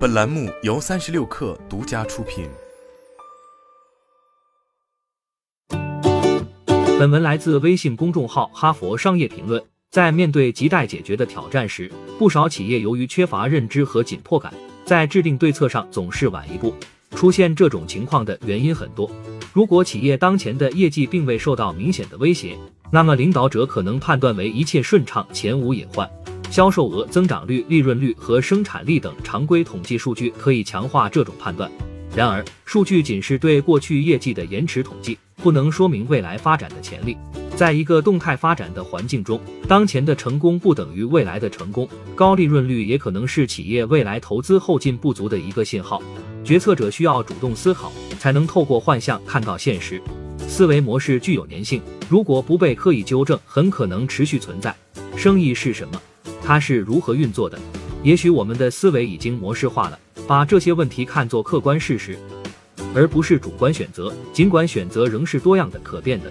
本栏目由三十六氪独家出品。本文来自微信公众号《哈佛商业评论》。在面对亟待解决的挑战时，不少企业由于缺乏认知和紧迫感，在制定对策上总是晚一步。出现这种情况的原因很多。如果企业当前的业绩并未受到明显的威胁，那么领导者可能判断为一切顺畅，前无隐患。销售额、增长率、利润率和生产力等常规统计数据可以强化这种判断。然而，数据仅是对过去业绩的延迟统计，不能说明未来发展的潜力。在一个动态发展的环境中，当前的成功不等于未来的成功，高利润率也可能是企业未来投资后劲不足的一个信号。决策者需要主动思考，才能透过幻象看到现实。思维模式具有粘性，如果不被刻意纠正，很可能持续存在。生意是什么？它是如何运作的？也许我们的思维已经模式化了，把这些问题看作客观事实，而不是主观选择。尽管选择仍是多样的、可变的。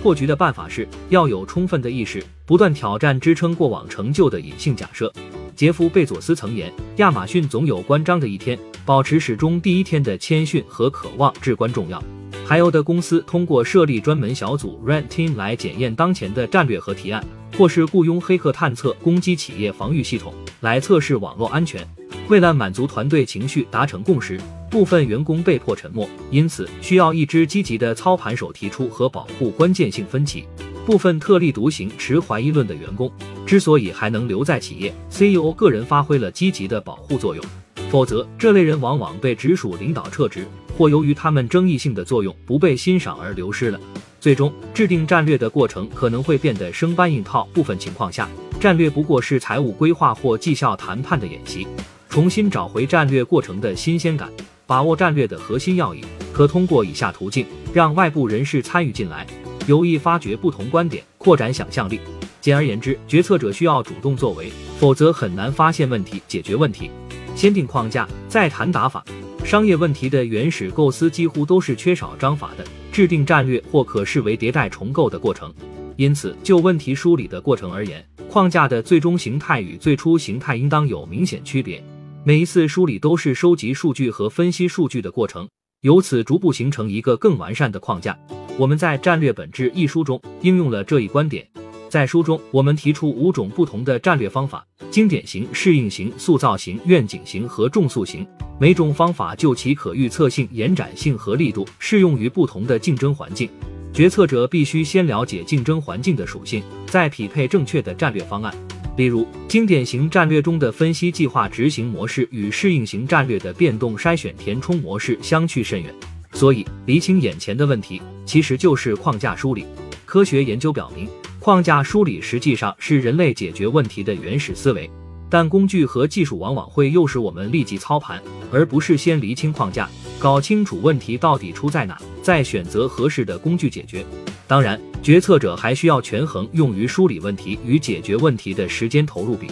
破局的办法是要有充分的意识，不断挑战支撑过往成就的隐性假设。杰夫·贝佐斯曾言：“亚马逊总有关张的一天，保持始终第一天的谦逊和渴望至关重要。”还有的公司通过设立专门小组 （Red Team） 来检验当前的战略和提案。或是雇佣黑客探测攻击企业防御系统来测试网络安全。为了满足团队情绪，达成共识，部分员工被迫沉默，因此需要一支积极的操盘手提出和保护关键性分歧。部分特立独行、持怀疑论的员工之所以还能留在企业，CEO 个人发挥了积极的保护作用，否则这类人往往被直属领导撤职，或由于他们争议性的作用不被欣赏而流失了。最终制定战略的过程可能会变得生搬硬套，部分情况下，战略不过是财务规划或绩效谈判的演习。重新找回战略过程的新鲜感，把握战略的核心要义，可通过以下途径让外部人士参与进来，有意发掘不同观点，扩展想象力。简而言之，决策者需要主动作为，否则很难发现问题、解决问题。先定框架，再谈打法。商业问题的原始构思几乎都是缺少章法的。制定战略或可视为迭代重构的过程，因此就问题梳理的过程而言，框架的最终形态与最初形态应当有明显区别。每一次梳理都是收集数据和分析数据的过程，由此逐步形成一个更完善的框架。我们在《战略本质》一书中应用了这一观点。在书中，我们提出五种不同的战略方法：经典型、适应型、塑造型、愿景型和重塑型。每种方法就其可预测性、延展性和力度，适用于不同的竞争环境。决策者必须先了解竞争环境的属性，再匹配正确的战略方案。例如，经典型战略中的分析计划执行模式与适应型战略的变动筛选填充模式相去甚远。所以，厘清眼前的问题，其实就是框架梳理。科学研究表明，框架梳理实际上是人类解决问题的原始思维。但工具和技术往往会诱使我们立即操盘，而不是先厘清框架，搞清楚问题到底出在哪，再选择合适的工具解决。当然，决策者还需要权衡用于梳理问题与解决问题的时间投入比。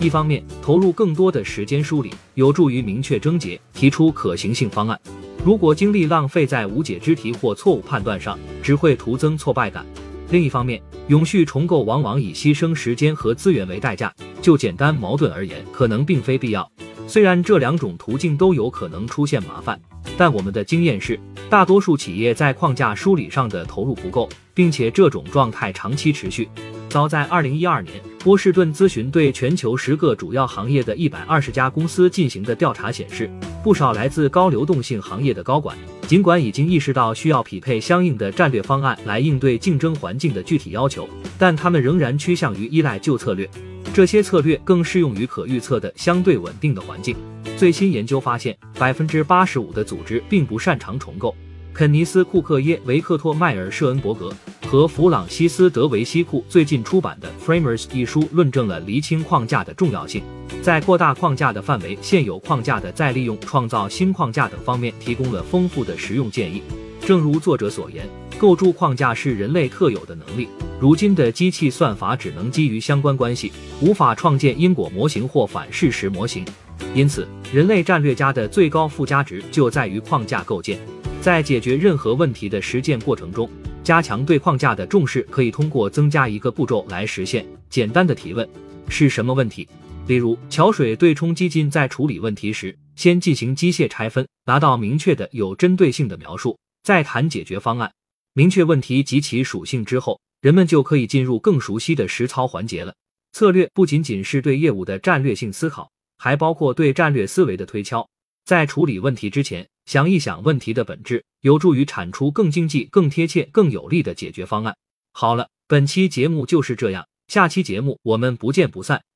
一方面，投入更多的时间梳理，有助于明确症结，提出可行性方案。如果精力浪费在无解之题或错误判断上，只会徒增挫败感。另一方面，永续重构往往以牺牲时间和资源为代价。就简单矛盾而言，可能并非必要。虽然这两种途径都有可能出现麻烦，但我们的经验是，大多数企业在框架梳理上的投入不够，并且这种状态长期持续。早在二零一二年，波士顿咨询对全球十个主要行业的一百二十家公司进行的调查显示，不少来自高流动性行业的高管，尽管已经意识到需要匹配相应的战略方案来应对竞争环境的具体要求，但他们仍然趋向于依赖旧策略。这些策略更适用于可预测的相对稳定的环境。最新研究发现，百分之八十五的组织并不擅长重构。肯尼斯·库克耶、维克托·迈尔舍恩伯格和弗朗西斯·德维西库最近出版的《Framers》一书论证了厘清框架的重要性，在扩大框架的范围、现有框架的再利用、创造新框架等方面提供了丰富的实用建议。正如作者所言，构筑框架是人类特有的能力。如今的机器算法只能基于相关关系，无法创建因果模型或反事实模型。因此，人类战略家的最高附加值就在于框架构建。在解决任何问题的实践过程中，加强对框架的重视，可以通过增加一个步骤来实现。简单的提问：是什么问题？例如，桥水对冲基金在处理问题时，先进行机械拆分，拿到明确的、有针对性的描述，再谈解决方案。明确问题及其属性之后，人们就可以进入更熟悉的实操环节了。策略不仅仅是对业务的战略性思考，还包括对战略思维的推敲。在处理问题之前，想一想问题的本质，有助于产出更经济、更贴切、更有力的解决方案。好了，本期节目就是这样，下期节目我们不见不散。